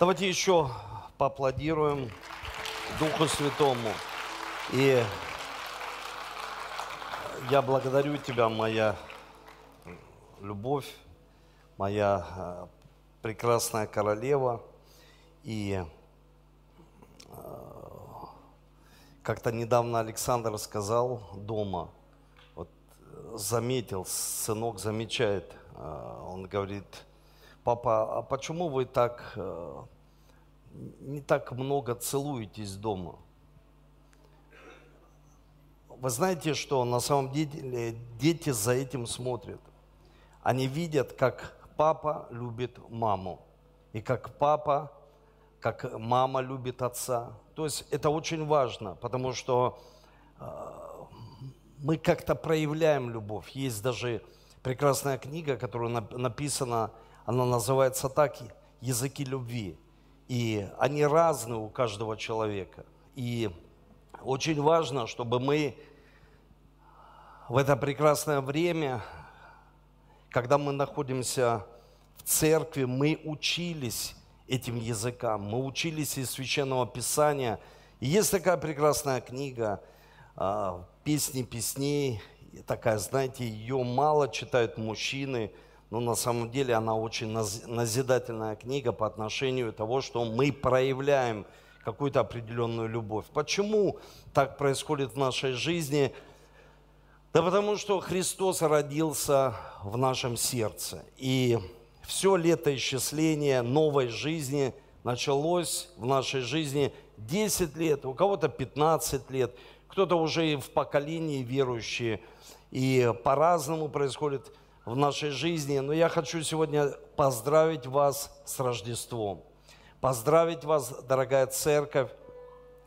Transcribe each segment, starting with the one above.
Давайте еще поаплодируем Духу Святому. И я благодарю Тебя, моя любовь, моя э, прекрасная королева. И э, как-то недавно Александр сказал дома, вот заметил, сынок замечает, э, он говорит, папа, а почему вы так э, не так много целуетесь дома? Вы знаете, что на самом деле дети за этим смотрят. Они видят, как папа любит маму, и как папа, как мама любит отца. То есть это очень важно, потому что э, мы как-то проявляем любовь. Есть даже прекрасная книга, которая написана она называется так «Языки любви». И они разные у каждого человека. И очень важно, чтобы мы в это прекрасное время, когда мы находимся в церкви, мы учились этим языкам, мы учились из Священного Писания. И есть такая прекрасная книга а, «Песни песней», такая, знаете, ее мало читают мужчины – но на самом деле она очень назидательная книга по отношению того, что мы проявляем какую-то определенную любовь. Почему так происходит в нашей жизни? Да потому что Христос родился в нашем сердце. И все летоисчисление новой жизни началось в нашей жизни 10 лет, у кого-то 15 лет, кто-то уже и в поколении верующие. И по-разному происходит в нашей жизни. Но я хочу сегодня поздравить вас с Рождеством. Поздравить вас, дорогая церковь,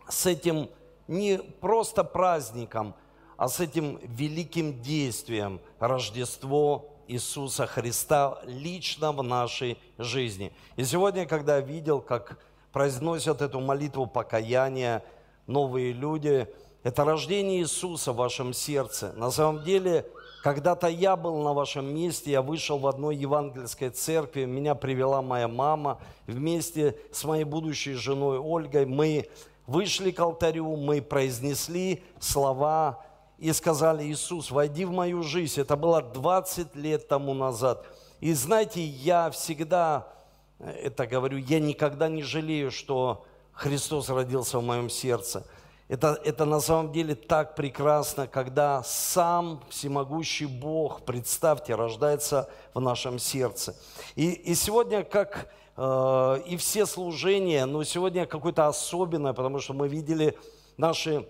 с этим не просто праздником, а с этим великим действием Рождество Иисуса Христа лично в нашей жизни. И сегодня, когда я видел, как произносят эту молитву покаяния новые люди, это рождение Иисуса в вашем сердце. На самом деле когда-то я был на вашем месте, я вышел в одной евангельской церкви, меня привела моя мама вместе с моей будущей женой Ольгой. Мы вышли к алтарю, мы произнесли слова и сказали, Иисус, войди в мою жизнь. Это было 20 лет тому назад. И знаете, я всегда это говорю, я никогда не жалею, что Христос родился в моем сердце – это, это на самом деле так прекрасно, когда сам всемогущий Бог, представьте, рождается в нашем сердце. И, и сегодня, как э, и все служения, но сегодня какое-то особенное, потому что мы видели наши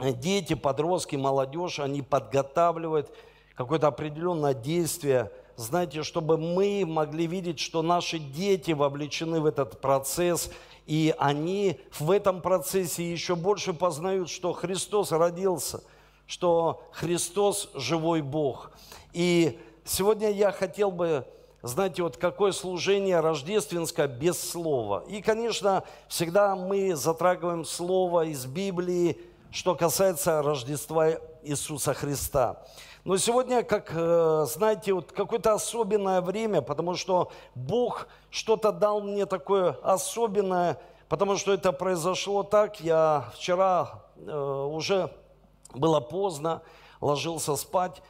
дети, подростки, молодежь, они подготавливают какое-то определенное действие, знаете, чтобы мы могли видеть, что наши дети вовлечены в этот процесс – и они в этом процессе еще больше познают, что Христос родился, что Христос живой Бог. И сегодня я хотел бы, знаете, вот какое служение рождественское без слова. И, конечно, всегда мы затрагиваем слово из Библии, что касается Рождества Иисуса Христа. Но сегодня, как, э, знаете, вот какое-то особенное время, потому что Бог что-то дал мне такое особенное, потому что это произошло так. Я вчера э, уже было поздно, ложился спать,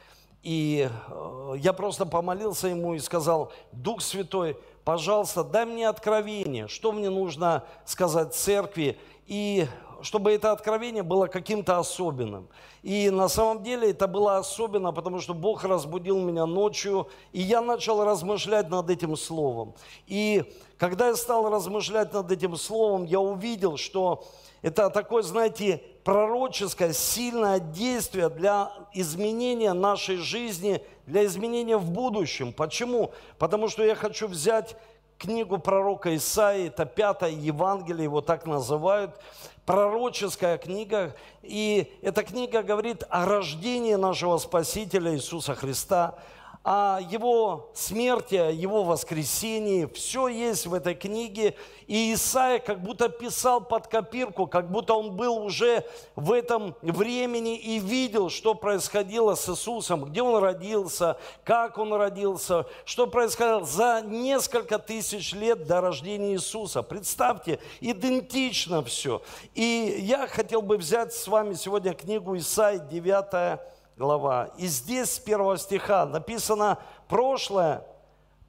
и э, я просто помолился ему и сказал, Дух Святой, пожалуйста, дай мне откровение, что мне нужно сказать церкви, и чтобы это откровение было каким-то особенным. И на самом деле это было особенно, потому что Бог разбудил меня ночью, и я начал размышлять над этим словом. И когда я стал размышлять над этим словом, я увидел, что это такое, знаете, пророческое, сильное действие для изменения нашей жизни, для изменения в будущем. Почему? Потому что я хочу взять книгу пророка Исаии, это пятое Евангелие, его так называют, пророческая книга, и эта книга говорит о рождении нашего Спасителя Иисуса Христа, о его смерти, о его воскресении. Все есть в этой книге. И Исаия как будто писал под копирку, как будто он был уже в этом времени и видел, что происходило с Иисусом, где он родился, как он родился, что происходило за несколько тысяч лет до рождения Иисуса. Представьте, идентично все. И я хотел бы взять с вами сегодня книгу Исаия, 9 глава. И здесь с первого стиха написано «Прошлое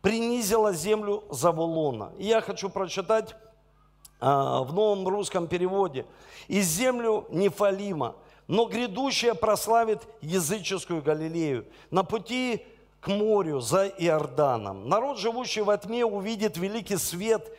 принизило землю Завулона». И я хочу прочитать а, в новом русском переводе. «И землю Нефалима, но грядущее прославит языческую Галилею на пути к морю за Иорданом. Народ, живущий во тьме, увидит великий свет.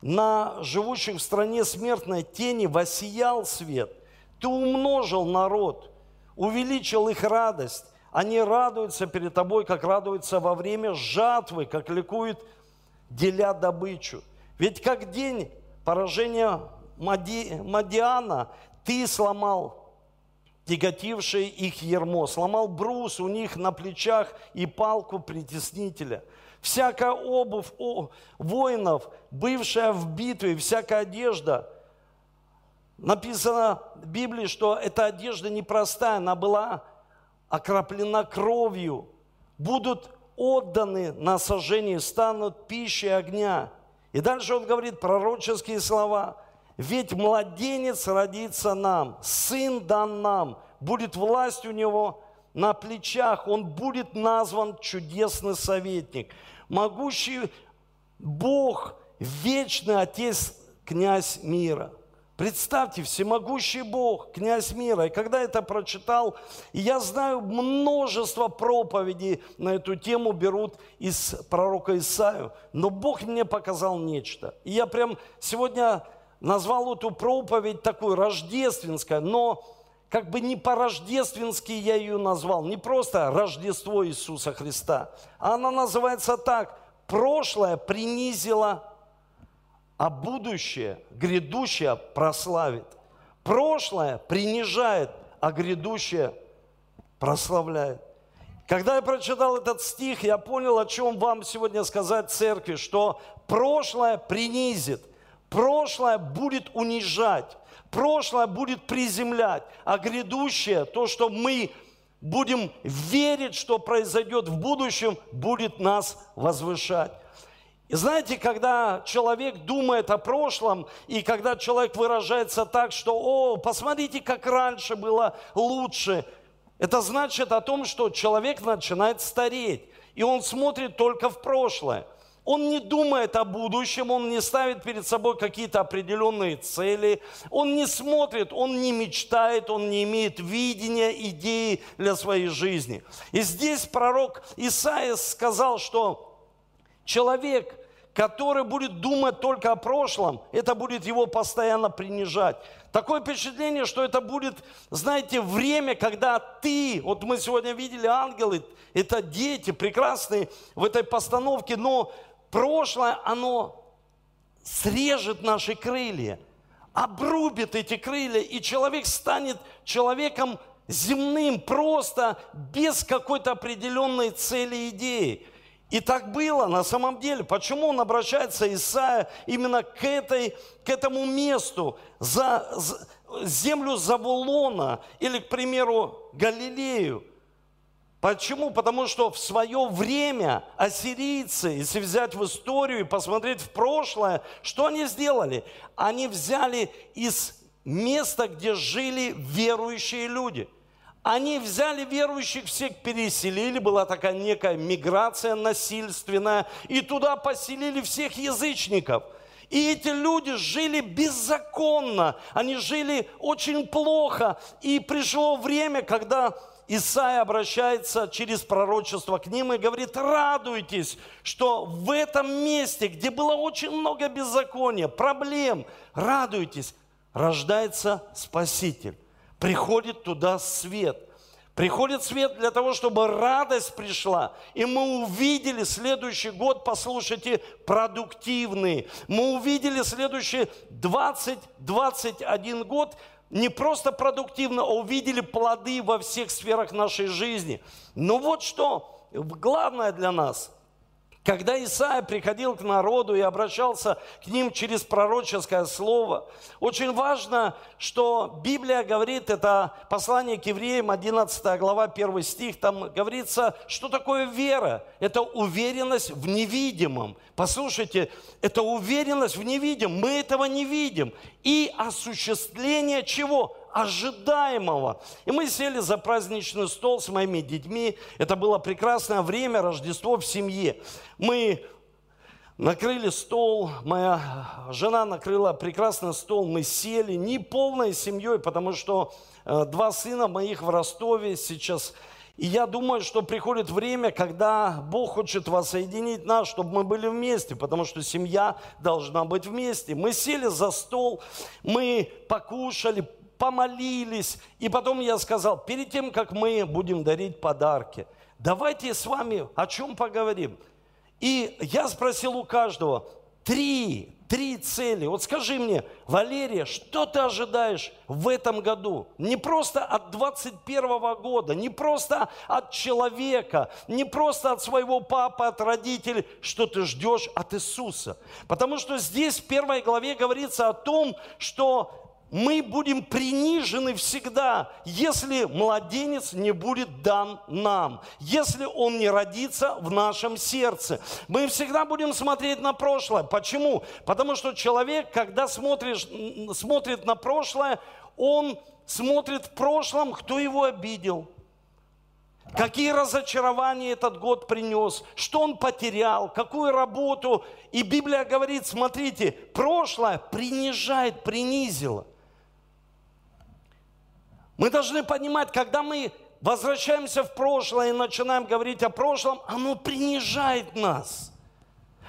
На живущих в стране смертной тени воссиял свет. Ты умножил народ, увеличил их радость. Они радуются перед тобой, как радуются во время жатвы, как ликуют, деля добычу. Ведь как день поражения Мади, Мадиана ты сломал тяготившее их ермо, сломал брус у них на плечах и палку притеснителя. Всякая обувь воинов, бывшая в битве, всякая одежда – Написано в Библии, что эта одежда непростая, она была окроплена кровью. Будут отданы на сожжение, станут пищей огня. И дальше он говорит пророческие слова. Ведь младенец родится нам, сын дан нам, будет власть у него на плечах, он будет назван чудесный советник, могущий Бог, вечный Отец, князь мира – Представьте, всемогущий Бог, князь мира. И когда это прочитал, я знаю, множество проповедей на эту тему берут из пророка Исаию, но Бог мне показал нечто. И я прям сегодня назвал эту проповедь такой рождественской, но как бы не по-рождественски я ее назвал, не просто Рождество Иисуса Христа, а она называется так, прошлое принизило а будущее, грядущее прославит. Прошлое принижает, а грядущее прославляет. Когда я прочитал этот стих, я понял, о чем вам сегодня сказать церкви, что прошлое принизит, прошлое будет унижать, прошлое будет приземлять, а грядущее, то, что мы будем верить, что произойдет в будущем, будет нас возвышать. И знаете, когда человек думает о прошлом, и когда человек выражается так, что, о, посмотрите, как раньше было лучше, это значит о том, что человек начинает стареть, и он смотрит только в прошлое. Он не думает о будущем, он не ставит перед собой какие-то определенные цели, он не смотрит, он не мечтает, он не имеет видения, идеи для своей жизни. И здесь пророк Исаия сказал, что человек, который будет думать только о прошлом, это будет его постоянно принижать. Такое впечатление, что это будет, знаете, время, когда ты, вот мы сегодня видели ангелы, это дети прекрасные в этой постановке, но прошлое, оно срежет наши крылья, обрубит эти крылья, и человек станет человеком земным, просто без какой-то определенной цели идеи. И так было на самом деле. Почему он обращается, Исаия, именно к, этой, к этому месту, за, за землю Завулона или, к примеру, Галилею? Почему? Потому что в свое время ассирийцы, если взять в историю и посмотреть в прошлое, что они сделали? Они взяли из места, где жили верующие люди – они взяли верующих всех, переселили, была такая некая миграция насильственная, и туда поселили всех язычников. И эти люди жили беззаконно, они жили очень плохо. И пришло время, когда Исаия обращается через пророчество к ним и говорит, радуйтесь, что в этом месте, где было очень много беззакония, проблем, радуйтесь, рождается Спаситель приходит туда свет. Приходит свет для того, чтобы радость пришла. И мы увидели следующий год, послушайте, продуктивный. Мы увидели следующий 20-21 год не просто продуктивно, а увидели плоды во всех сферах нашей жизни. Но вот что главное для нас – когда Исаия приходил к народу и обращался к ним через пророческое слово, очень важно, что Библия говорит, это послание к евреям, 11 глава, 1 стих, там говорится, что такое вера. Это уверенность в невидимом. Послушайте, это уверенность в невидимом. Мы этого не видим. И осуществление чего? Ожидаемого. И мы сели за праздничный стол с моими детьми. Это было прекрасное время, Рождество в семье. Мы накрыли стол, моя жена накрыла прекрасный стол, мы сели, не полной семьей, потому что э, два сына моих в Ростове сейчас. И я думаю, что приходит время, когда Бог хочет воссоединить нас, чтобы мы были вместе, потому что семья должна быть вместе. Мы сели за стол, мы покушали, помолились. И потом я сказал, перед тем, как мы будем дарить подарки, давайте с вами о чем поговорим. И я спросил у каждого, три, три цели. Вот скажи мне, Валерия, что ты ожидаешь в этом году? Не просто от 21 года, не просто от человека, не просто от своего папы, от родителей, что ты ждешь от Иисуса. Потому что здесь в первой главе говорится о том, что мы будем принижены всегда, если младенец не будет дан нам, если он не родится в нашем сердце. Мы всегда будем смотреть на прошлое. Почему? Потому что человек, когда смотришь, смотрит на прошлое, он смотрит в прошлом, кто его обидел, Какие разочарования этот год принес, что он потерял, какую работу. И Библия говорит, смотрите, прошлое принижает, принизило. Мы должны понимать, когда мы возвращаемся в прошлое и начинаем говорить о прошлом, оно принижает нас.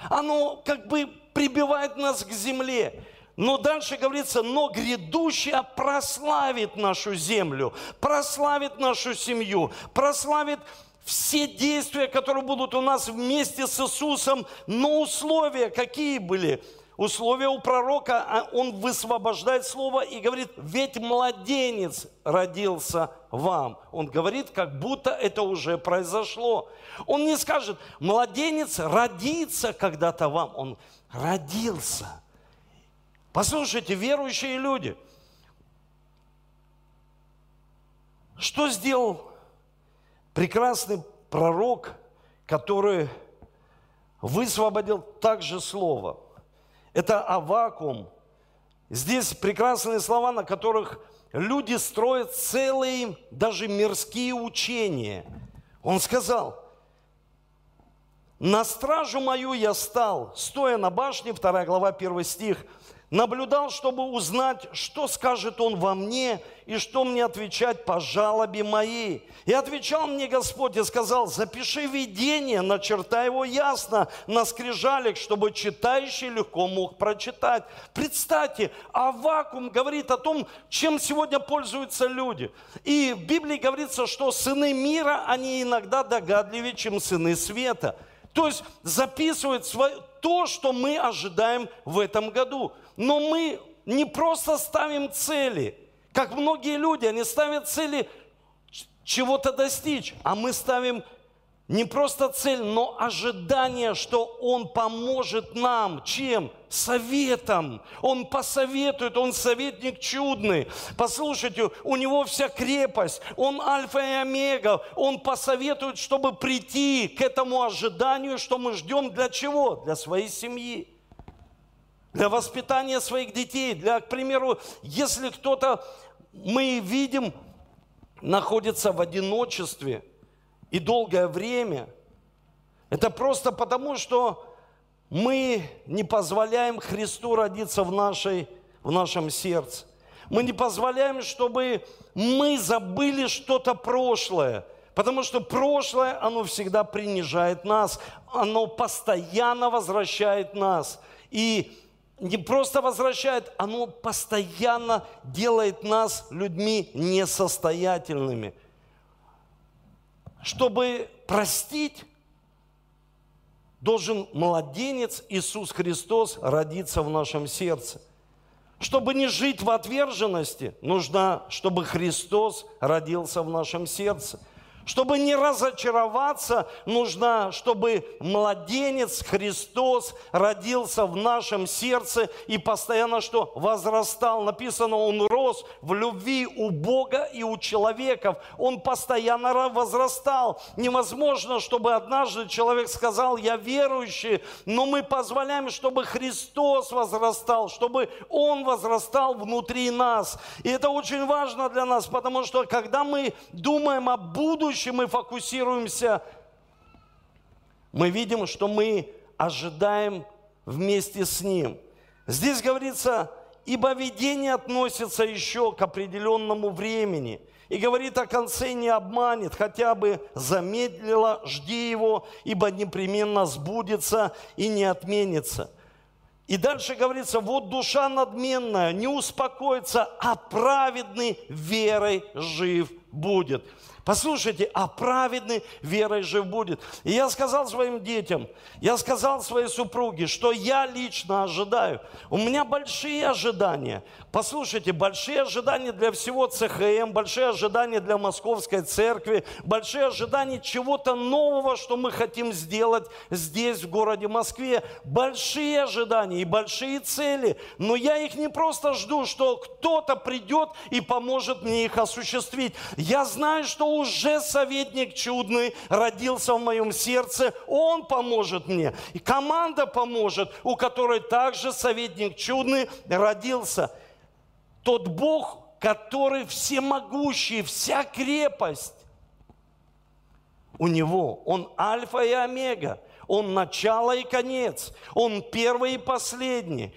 Оно как бы прибивает нас к земле. Но дальше говорится, но грядущее прославит нашу землю, прославит нашу семью, прославит все действия, которые будут у нас вместе с Иисусом, но условия какие были – условия у пророка, а он высвобождает слово и говорит, ведь младенец родился вам. Он говорит, как будто это уже произошло. Он не скажет, младенец родится когда-то вам. Он родился. Послушайте, верующие люди, что сделал прекрасный пророк, который высвободил также слово – это Авакум. Здесь прекрасные слова, на которых люди строят целые, даже мирские учения. Он сказал, «На стражу мою я стал, стоя на башне», 2 глава, 1 стих, наблюдал, чтобы узнать, что скажет он во мне и что мне отвечать по жалобе моей. И отвечал мне Господь и сказал, запиши видение, начертай его ясно на скрижалях, чтобы читающий легко мог прочитать. Представьте, а вакуум говорит о том, чем сегодня пользуются люди. И в Библии говорится, что сыны мира, они иногда догадливее, чем сыны света. То есть записывают свое, то, что мы ожидаем в этом году. Но мы не просто ставим цели, как многие люди, они ставят цели чего-то достичь, а мы ставим не просто цель, но ожидание, что Он поможет нам. Чем? Советом. Он посоветует, Он советник чудный. Послушайте, у Него вся крепость, Он альфа и омега. Он посоветует, чтобы прийти к этому ожиданию, что мы ждем для чего? Для своей семьи для воспитания своих детей, для, к примеру, если кто-то, мы видим, находится в одиночестве и долгое время, это просто потому, что мы не позволяем Христу родиться в, нашей, в нашем сердце. Мы не позволяем, чтобы мы забыли что-то прошлое, потому что прошлое, оно всегда принижает нас, оно постоянно возвращает нас. И не просто возвращает, оно постоянно делает нас людьми несостоятельными. Чтобы простить, должен младенец Иисус Христос родиться в нашем сердце. Чтобы не жить в отверженности, нужно, чтобы Христос родился в нашем сердце. Чтобы не разочароваться, нужно, чтобы младенец Христос родился в нашем сердце и постоянно что? Возрастал. Написано, он рос в любви у Бога и у человеков. Он постоянно возрастал. Невозможно, чтобы однажды человек сказал, я верующий, но мы позволяем, чтобы Христос возрастал, чтобы Он возрастал внутри нас. И это очень важно для нас, потому что когда мы думаем о будущем, будущем мы фокусируемся, мы видим, что мы ожидаем вместе с Ним. Здесь говорится, ибо видение относится еще к определенному времени. И говорит о конце не обманет, хотя бы замедлила, жди его, ибо непременно сбудется и не отменится. И дальше говорится, вот душа надменная, не успокоится, а праведный верой жив будет. Послушайте, а праведный верой жив будет. И я сказал своим детям, я сказал своей супруге, что я лично ожидаю. У меня большие ожидания. Послушайте, большие ожидания для всего ЦХМ, большие ожидания для Московской церкви, большие ожидания чего-то нового, что мы хотим сделать здесь, в городе Москве. Большие ожидания и большие цели. Но я их не просто жду, что кто-то придет и поможет мне их осуществить. Я знаю, что уже советник чудный родился в моем сердце, он поможет мне. И команда поможет, у которой также советник чудный родился. Тот Бог, который всемогущий, вся крепость, у него, он альфа и омега, он начало и конец, он первый и последний.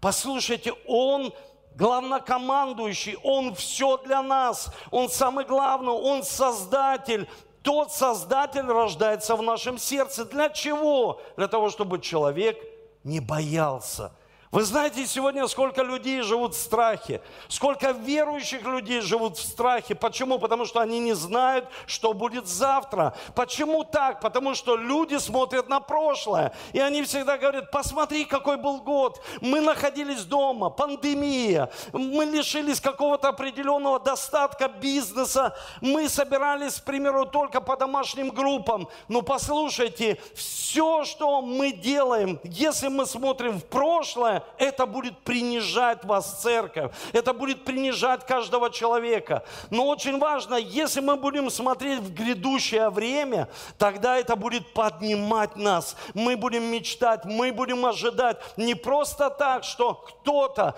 Послушайте, он главнокомандующий, Он все для нас, Он самый главный, Он Создатель. Тот Создатель рождается в нашем сердце. Для чего? Для того, чтобы человек не боялся – вы знаете, сегодня сколько людей живут в страхе, сколько верующих людей живут в страхе. Почему? Потому что они не знают, что будет завтра. Почему так? Потому что люди смотрят на прошлое. И они всегда говорят, посмотри, какой был год. Мы находились дома, пандемия, мы лишились какого-то определенного достатка бизнеса. Мы собирались, к примеру, только по домашним группам. Но послушайте, все, что мы делаем, если мы смотрим в прошлое, это будет принижать вас, церковь. Это будет принижать каждого человека. Но очень важно, если мы будем смотреть в грядущее время, тогда это будет поднимать нас. Мы будем мечтать, мы будем ожидать. Не просто так, что кто-то,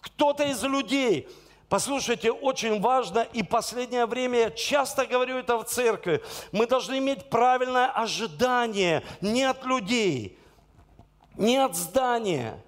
кто-то из людей Послушайте, очень важно, и последнее время я часто говорю это в церкви, мы должны иметь правильное ожидание не от людей, не от здания,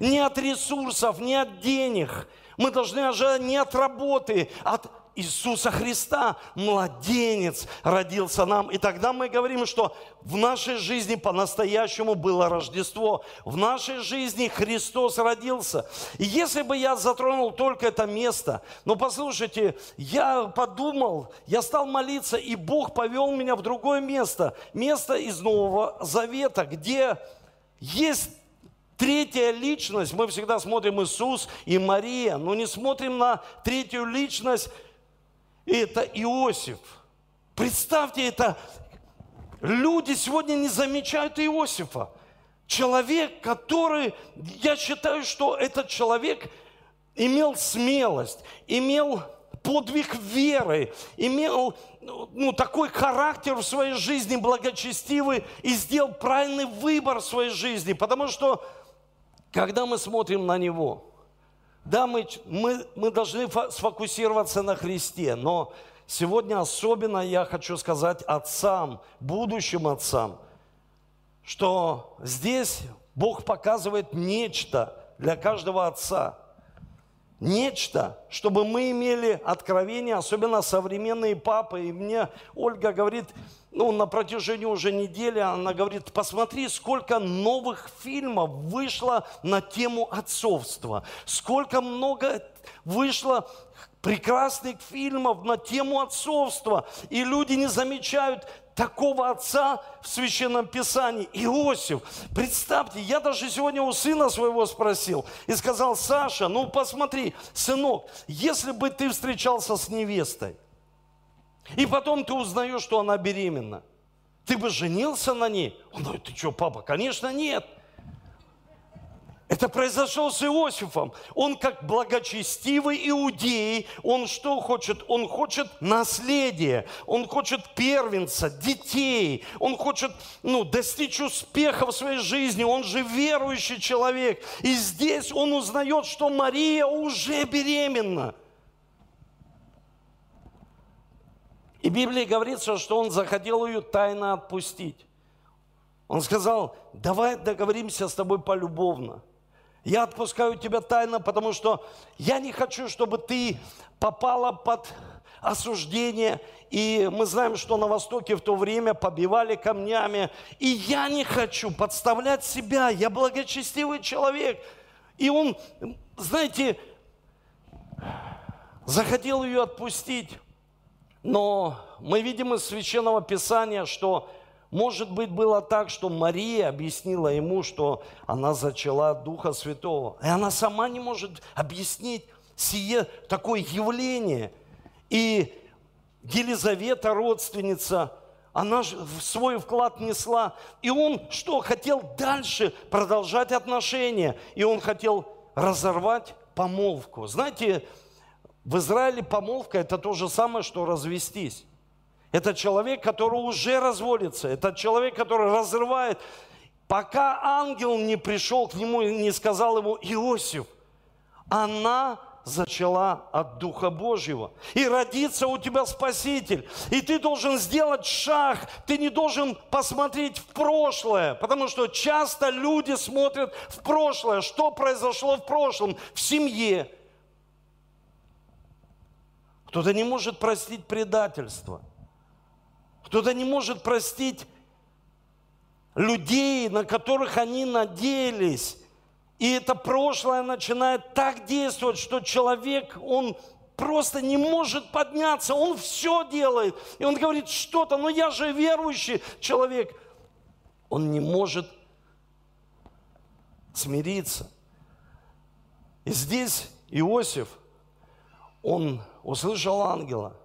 не от ресурсов, не от денег. Мы должны ожидать не от работы, а от Иисуса Христа. Младенец родился нам. И тогда мы говорим, что в нашей жизни по-настоящему было Рождество. В нашей жизни Христос родился. И если бы я затронул только это место, но послушайте, я подумал, я стал молиться, и Бог повел меня в другое место. Место из Нового Завета, где есть Третья личность, мы всегда смотрим Иисус и Мария, но не смотрим на третью личность, это Иосиф. Представьте, это люди сегодня не замечают Иосифа. Человек, который, я считаю, что этот человек имел смелость, имел подвиг веры, имел ну, такой характер в своей жизни благочестивый и сделал правильный выбор в своей жизни, потому что когда мы смотрим на Него, да, мы, мы, мы должны сфокусироваться на Христе, но сегодня особенно я хочу сказать отцам, будущим отцам, что здесь Бог показывает нечто для каждого отца. Нечто, чтобы мы имели откровение, особенно современные папы. И мне Ольга говорит, ну, на протяжении уже недели она говорит, посмотри, сколько новых фильмов вышло на тему отцовства, сколько много вышло прекрасных фильмов на тему отцовства, и люди не замечают такого отца в Священном Писании. Иосиф, представьте, я даже сегодня у сына своего спросил и сказал, Саша, ну посмотри, сынок, если бы ты встречался с невестой, И потом ты узнаешь, что она беременна. Ты бы женился на ней? Он говорит, ты что, папа? Конечно, нет. Это произошло с Иосифом. Он как благочестивый иудей, он что хочет? Он хочет наследие, он хочет первенца, детей, он хочет ну, достичь успеха в своей жизни, он же верующий человек. И здесь он узнает, что Мария уже беременна. И в Библии говорится, что он захотел ее тайно отпустить. Он сказал, давай договоримся с тобой полюбовно. Я отпускаю тебя тайно, потому что я не хочу, чтобы ты попала под осуждение. И мы знаем, что на Востоке в то время побивали камнями. И я не хочу подставлять себя. Я благочестивый человек. И он, знаете, захотел ее отпустить. Но мы видим из Священного Писания, что может быть, было так, что Мария объяснила ему, что она зачала Духа Святого. И она сама не может объяснить сие такое явление. И Елизавета, родственница, она свой вклад несла. И он что, хотел дальше продолжать отношения. И он хотел разорвать помолвку. Знаете, в Израиле помолвка – это то же самое, что развестись. Это человек, который уже разводится. Это человек, который разрывает. Пока ангел не пришел к нему и не сказал ему, Иосиф, она зачала от Духа Божьего. И родится у тебя Спаситель. И ты должен сделать шаг. Ты не должен посмотреть в прошлое. Потому что часто люди смотрят в прошлое. Что произошло в прошлом? В семье. Кто-то не может простить предательство. Кто-то не может простить людей, на которых они надеялись. И это прошлое начинает так действовать, что человек, он просто не может подняться, он все делает. И он говорит что-то, но я же верующий человек. Он не может смириться. И здесь Иосиф, он услышал ангела.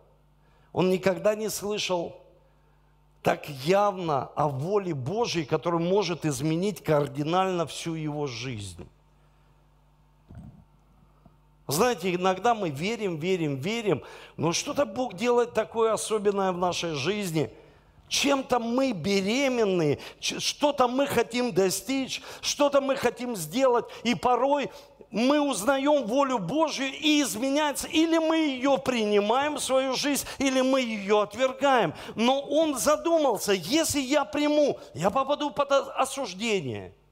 Он никогда не слышал так явно о воле Божьей, которая может изменить кардинально всю его жизнь. Знаете, иногда мы верим, верим, верим, но что-то Бог делает такое особенное в нашей жизни. Чем-то мы беременны, что-то мы хотим достичь, что-то мы хотим сделать. И порой мы узнаем волю Божью и изменяется. Или мы ее принимаем в свою жизнь, или мы ее отвергаем. Но он задумался, если я приму, я попаду под осуждение –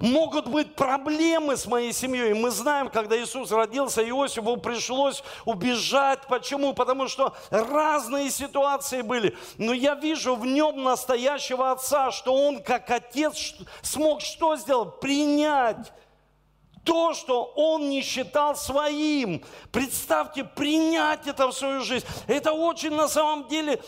Могут быть проблемы с моей семьей. Мы знаем, когда Иисус родился, Иосифу пришлось убежать. Почему? Потому что разные ситуации были. Но я вижу в нем настоящего отца, что он как отец смог что сделать? Принять то, что он не считал своим. Представьте, принять это в свою жизнь. Это очень на самом деле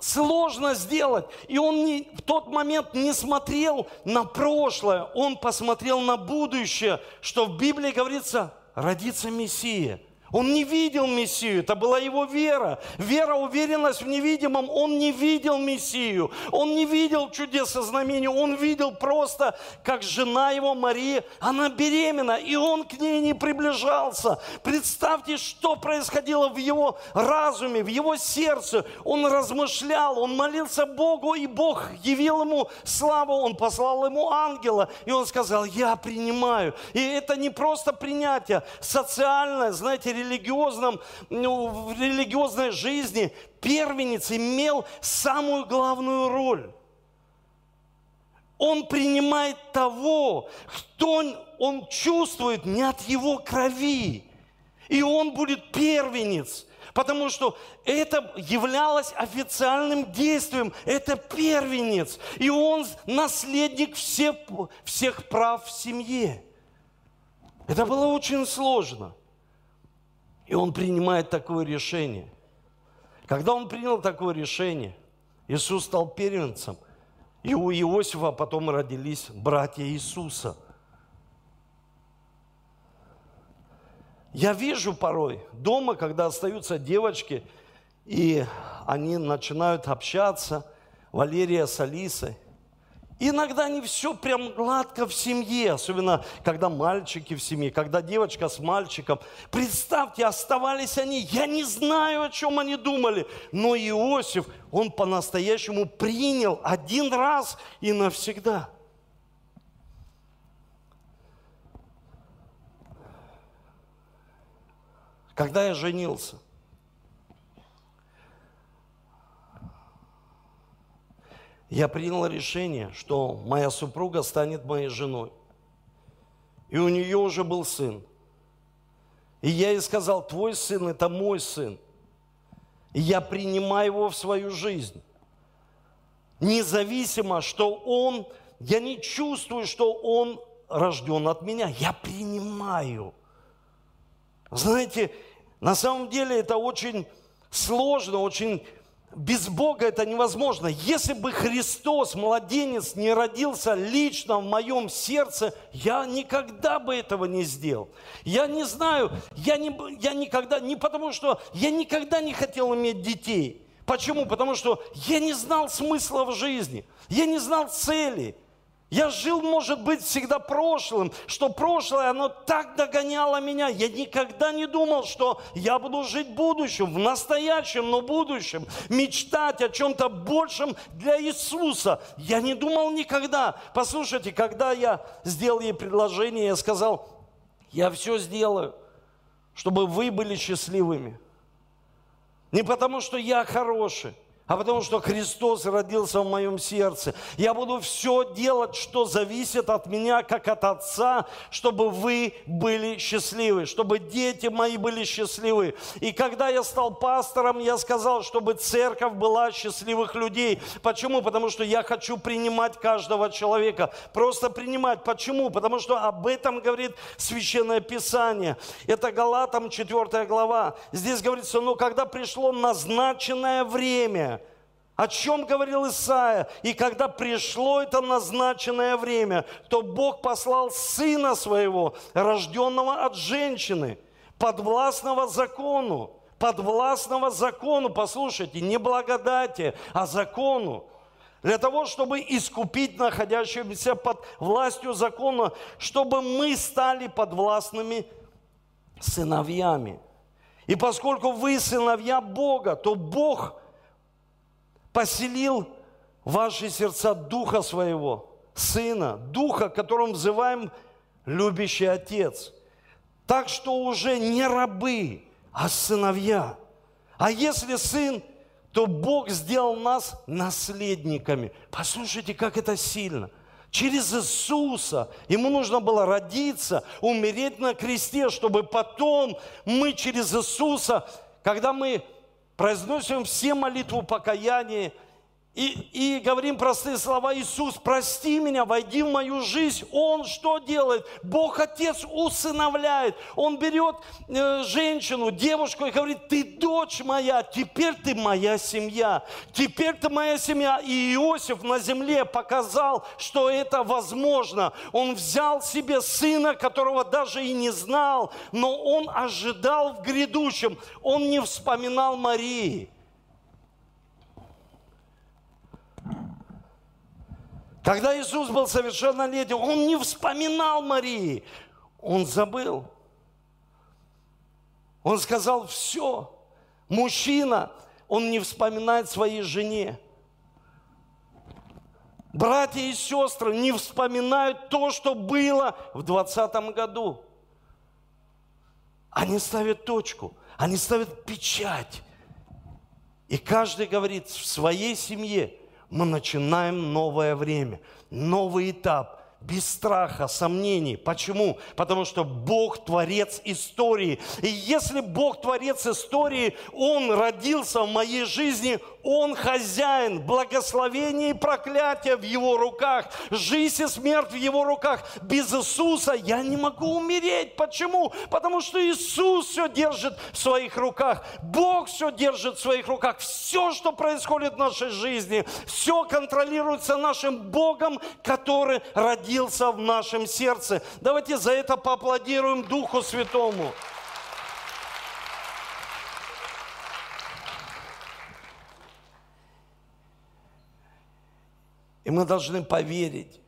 сложно сделать. И он не, в тот момент не смотрел на прошлое, он посмотрел на будущее, что в Библии говорится, родится Мессия – он не видел Мессию, это была его вера. Вера, уверенность в невидимом. Он не видел Мессию, он не видел чудес и знамений, он видел просто, как жена его Мария, она беременна, и он к ней не приближался. Представьте, что происходило в его разуме, в его сердце. Он размышлял, он молился Богу, и Бог явил ему славу, он послал ему ангела, и он сказал, я принимаю. И это не просто принятие, социальное, знаете, религиозном, ну, в религиозной жизни первенец имел самую главную роль. Он принимает того, кто он чувствует не от его крови. И он будет первенец. Потому что это являлось официальным действием. Это первенец. И он наследник всех, всех прав в семье. Это было очень сложно. И он принимает такое решение. Когда он принял такое решение, Иисус стал первенцем. И у Иосифа потом родились братья Иисуса. Я вижу порой дома, когда остаются девочки, и они начинают общаться, Валерия с Алисой. Иногда не все прям гладко в семье, особенно когда мальчики в семье, когда девочка с мальчиком. Представьте, оставались они, я не знаю, о чем они думали, но Иосиф, он по-настоящему принял один раз и навсегда. Когда я женился – я принял решение, что моя супруга станет моей женой. И у нее уже был сын. И я ей сказал, твой сын – это мой сын. И я принимаю его в свою жизнь. Независимо, что он, я не чувствую, что он рожден от меня. Я принимаю. Знаете, на самом деле это очень сложно, очень без Бога это невозможно. Если бы Христос, младенец, не родился лично в моем сердце, я никогда бы этого не сделал. Я не знаю, я, не, я никогда, не потому что я никогда не хотел иметь детей. Почему? Потому что я не знал смысла в жизни, я не знал цели. Я жил, может быть, всегда прошлым, что прошлое, оно так догоняло меня. Я никогда не думал, что я буду жить будущим, в настоящем, но будущем. Мечтать о чем-то большем для Иисуса. Я не думал никогда. Послушайте, когда я сделал ей предложение, я сказал, я все сделаю, чтобы вы были счастливыми. Не потому, что я хороший, а потому что Христос родился в моем сердце. Я буду все делать, что зависит от меня, как от Отца, чтобы вы были счастливы, чтобы дети мои были счастливы. И когда я стал пастором, я сказал, чтобы церковь была счастливых людей. Почему? Потому что я хочу принимать каждого человека. Просто принимать. Почему? Потому что об этом говорит Священное Писание. Это Галатам 4 глава. Здесь говорится, но когда пришло назначенное время, о чем говорил Исаия? И когда пришло это назначенное время, то Бог послал Сына Своего, рожденного от женщины, подвластного закону, подвластного закону, послушайте, не благодати, а закону, для того, чтобы искупить находящимся под властью закона, чтобы мы стали подвластными сыновьями. И поскольку вы сыновья Бога, то Бог поселил в ваши сердца Духа Своего, Сына, Духа, которым взываем любящий Отец. Так что уже не рабы, а сыновья. А если сын, то Бог сделал нас наследниками. Послушайте, как это сильно. Через Иисуса. Ему нужно было родиться, умереть на кресте, чтобы потом мы через Иисуса, когда мы произносим все молитву покаяния, и, и говорим простые слова, Иисус, прости меня, войди в мою жизнь. Он что делает? Бог Отец усыновляет. Он берет э, женщину, девушку и говорит, ты дочь моя, теперь ты моя семья. Теперь ты моя семья. И Иосиф на земле показал, что это возможно. Он взял себе сына, которого даже и не знал, но он ожидал в грядущем. Он не вспоминал Марии. Когда Иисус был совершеннолетним, Он не вспоминал Марии, Он забыл. Он сказал, все, мужчина, он не вспоминает своей жене. Братья и сестры не вспоминают то, что было в 20 году. Они ставят точку, они ставят печать. И каждый говорит в своей семье, мы начинаем новое время, новый этап без страха, сомнений. Почему? Потому что Бог творец истории. И если Бог творец истории, Он родился в моей жизни, Он хозяин, благословение и проклятие в Его руках, жизнь и смерть в Его руках. Без Иисуса я не могу умереть. Почему? Потому что Иисус все держит в своих руках. Бог все держит в своих руках. Все, что происходит в нашей жизни, все контролируется нашим Богом, который родился в нашем сердце. Давайте за это поаплодируем Духу Святому. И мы должны поверить.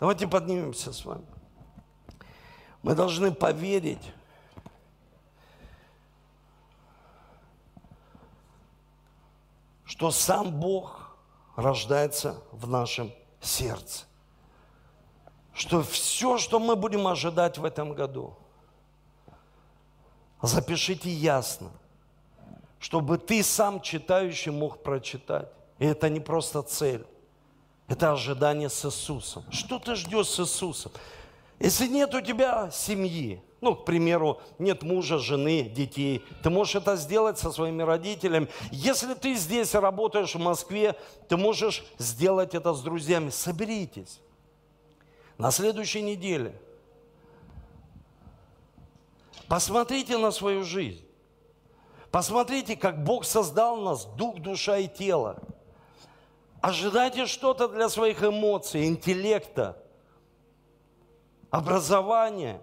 Давайте поднимемся с вами. Мы должны поверить, что сам Бог рождается в нашем сердце. Что все, что мы будем ожидать в этом году, запишите ясно, чтобы ты сам читающий мог прочитать. И это не просто цель, это ожидание с Иисусом. Что ты ждешь с Иисусом? Если нет у тебя семьи, ну, к примеру, нет мужа, жены, детей, ты можешь это сделать со своими родителями. Если ты здесь работаешь в Москве, ты можешь сделать это с друзьями. Соберитесь. На следующей неделе посмотрите на свою жизнь. Посмотрите, как Бог создал нас, дух, душа и тело. Ожидайте что-то для своих эмоций, интеллекта, образования.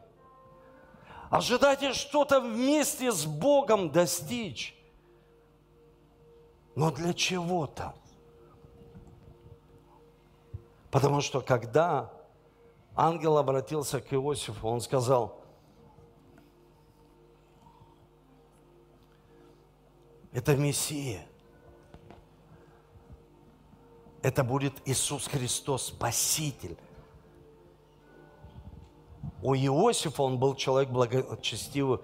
Ожидайте что-то вместе с Богом достичь. Но для чего-то. Потому что когда ангел обратился к Иосифу, он сказал, это Мессия. Это будет Иисус Христос, Спаситель. У Иосифа он был человек благочестивый.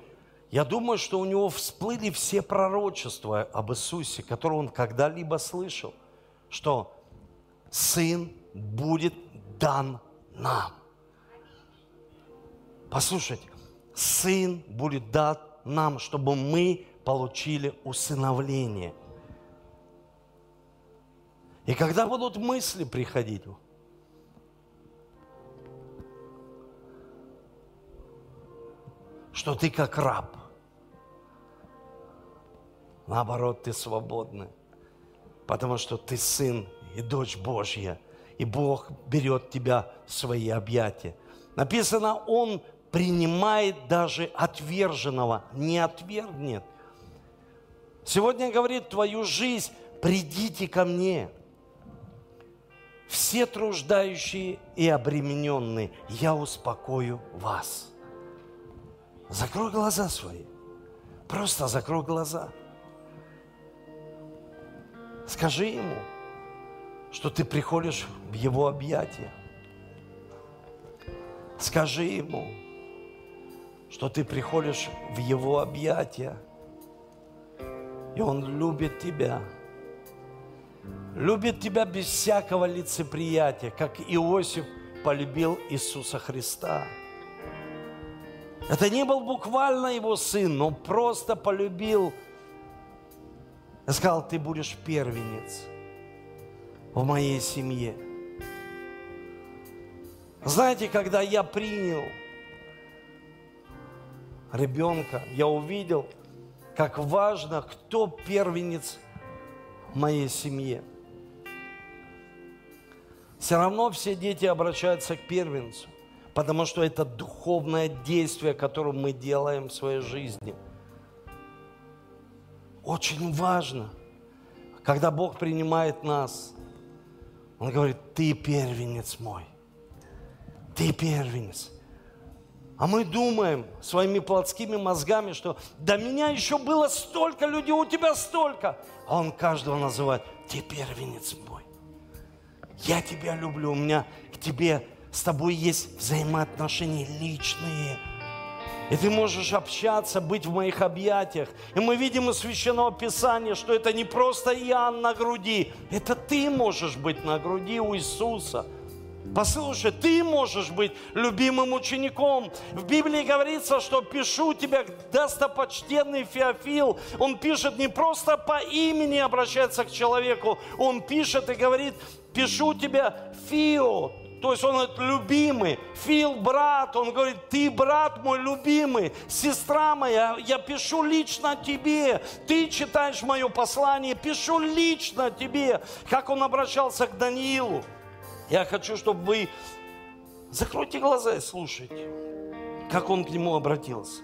Я думаю, что у него всплыли все пророчества об Иисусе, которые он когда-либо слышал, что Сын будет дан нам. Послушайте, Сын будет дан нам, чтобы мы получили усыновление – и когда будут мысли приходить, что ты как раб, наоборот, ты свободный, потому что ты сын и дочь Божья, и Бог берет тебя в свои объятия. Написано, Он принимает даже отверженного, не отвергнет. Сегодня говорит твою жизнь, придите ко мне – все труждающие и обремененные, я успокою вас. Закрой глаза свои. Просто закрой глаза. Скажи ему, что ты приходишь в его объятия. Скажи ему, что ты приходишь в его объятия, и он любит тебя любит тебя без всякого лицеприятия, как Иосиф полюбил Иисуса Христа. Это не был буквально его сын, но просто полюбил. Я сказал, ты будешь первенец в моей семье. Знаете, когда я принял ребенка, я увидел, как важно, кто первенец моей семье – все равно все дети обращаются к первенцу, потому что это духовное действие, которое мы делаем в своей жизни. Очень важно, когда Бог принимает нас, Он говорит, ты первенец мой, ты первенец. А мы думаем своими плотскими мозгами, что до меня еще было столько людей, у тебя столько. А он каждого называет, ты первенец мой. Я тебя люблю, у меня к тебе, с тобой есть взаимоотношения личные. И ты можешь общаться, быть в моих объятиях. И мы видим из Священного Писания, что это не просто Иоанн на груди, это ты можешь быть на груди у Иисуса. Послушай, ты можешь быть любимым учеником. В Библии говорится, что пишу тебя, достопочтенный Феофил. Он пишет не просто по имени обращается к человеку, он пишет и говорит, пишу тебя Фио, то есть он это любимый. Фил, брат, он говорит, ты брат мой любимый, сестра моя, я пишу лично тебе. Ты читаешь мое послание, пишу лично тебе. Как он обращался к Даниилу. Я хочу, чтобы вы закройте глаза и слушайте, как он к нему обратился.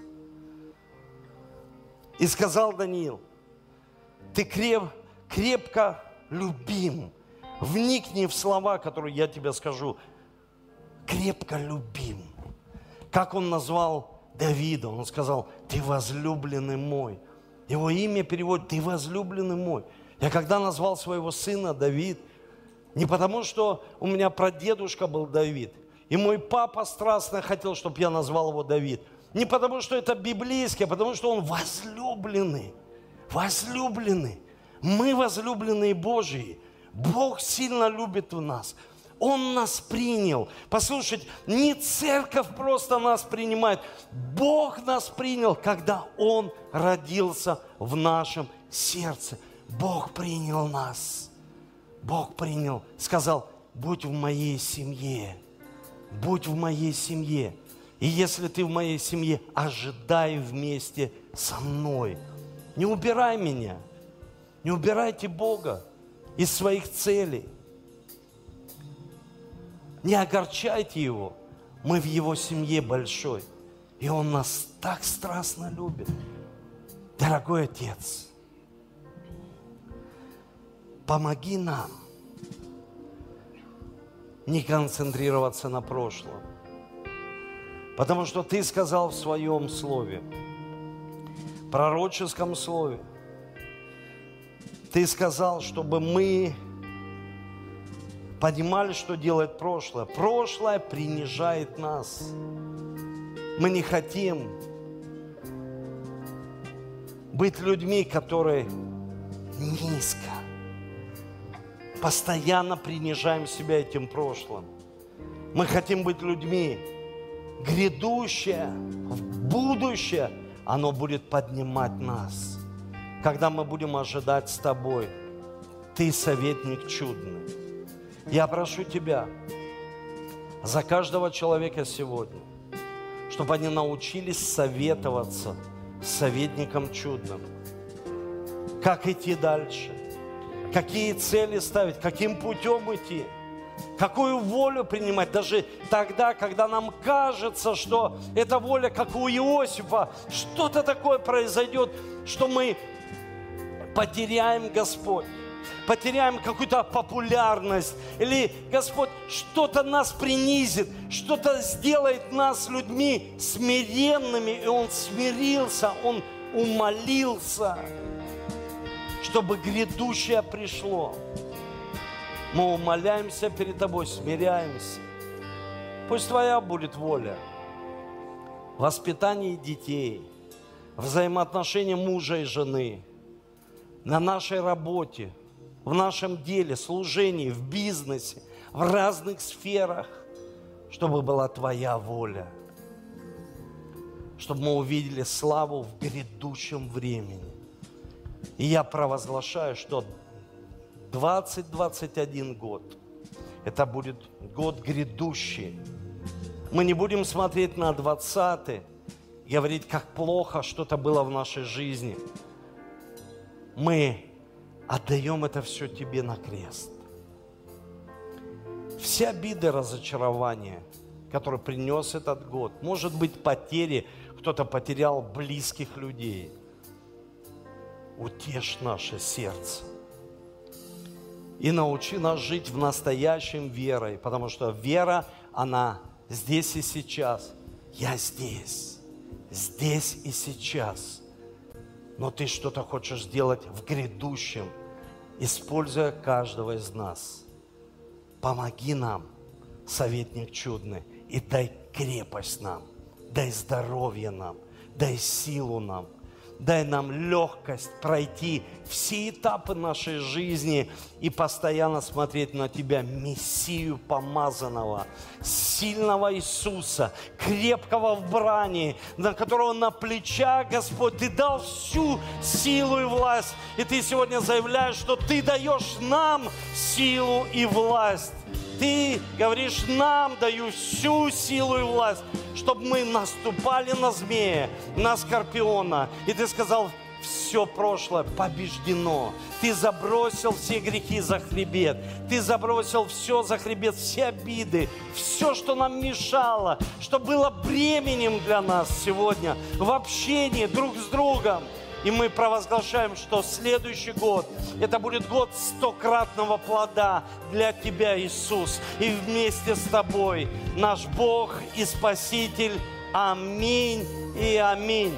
И сказал Даниил, ты креп, крепко любим Вникни в слова, которые я тебе скажу. Крепко любим. Как он назвал Давида? Он сказал, ты возлюбленный мой. Его имя переводит, ты возлюбленный мой. Я когда назвал своего сына Давид, не потому что у меня прадедушка был Давид, и мой папа страстно хотел, чтобы я назвал его Давид. Не потому что это библейский, а потому что он возлюбленный. Возлюбленный. Мы возлюбленные Божьи. Бог сильно любит в нас. Он нас принял. Послушайте, не церковь просто нас принимает. Бог нас принял, когда Он родился в нашем сердце. Бог принял нас. Бог принял, сказал, будь в моей семье. Будь в моей семье. И если ты в моей семье, ожидай вместе со мной. Не убирай меня. Не убирайте Бога из своих целей. Не огорчайте Его. Мы в Его семье большой. И Он нас так страстно любит. Дорогой Отец, помоги нам не концентрироваться на прошлом. Потому что Ты сказал в Своем Слове, пророческом Слове, Ты сказал, чтобы мы понимали, что делает прошлое. Прошлое принижает нас. Мы не хотим быть людьми, которые низко, постоянно принижаем себя этим прошлым. Мы хотим быть людьми, грядущее, будущее, оно будет поднимать нас. Когда мы будем ожидать с тобой, ты советник чудный. Я прошу Тебя за каждого человека сегодня, чтобы они научились советоваться советником чудным. Как идти дальше? Какие цели ставить? Каким путем идти? Какую волю принимать? Даже тогда, когда нам кажется, что эта воля, как у Иосифа, что-то такое произойдет, что мы потеряем Господь потеряем какую-то популярность, или Господь что-то нас принизит, что-то сделает нас людьми смиренными, и Он смирился, Он умолился, чтобы грядущее пришло. Мы умоляемся перед Тобой, смиряемся. Пусть Твоя будет воля. Воспитание детей, взаимоотношения мужа и жены, на нашей работе – в нашем деле, служении, в бизнесе, в разных сферах, чтобы была Твоя воля, чтобы мы увидели славу в грядущем времени. И я провозглашаю, что 2021 год – это будет год грядущий. Мы не будем смотреть на 20 говорить, как плохо что-то было в нашей жизни. Мы отдаем это все тебе на крест. Все обиды, разочарования, которые принес этот год, может быть, потери, кто-то потерял близких людей. Утешь наше сердце. И научи нас жить в настоящем верой, потому что вера, она здесь и сейчас. Я здесь, здесь и сейчас. Но ты что-то хочешь сделать в грядущем – используя каждого из нас. Помоги нам, советник чудный, и дай крепость нам, дай здоровье нам, дай силу нам – дай нам легкость пройти все этапы нашей жизни и постоянно смотреть на Тебя, Мессию помазанного, сильного Иисуса, крепкого в брани, на которого на плечах, Господь, Ты дал всю силу и власть. И Ты сегодня заявляешь, что Ты даешь нам силу и власть. Ты говоришь, нам даю всю силу и власть чтобы мы наступали на змея, на скорпиона. И ты сказал, все прошлое побеждено. Ты забросил все грехи за хребет. Ты забросил все за хребет, все обиды, все, что нам мешало, что было бременем для нас сегодня в общении друг с другом. И мы провозглашаем, что следующий год, это будет год стократного плода для Тебя, Иисус. И вместе с Тобой наш Бог и Спаситель. Аминь и аминь.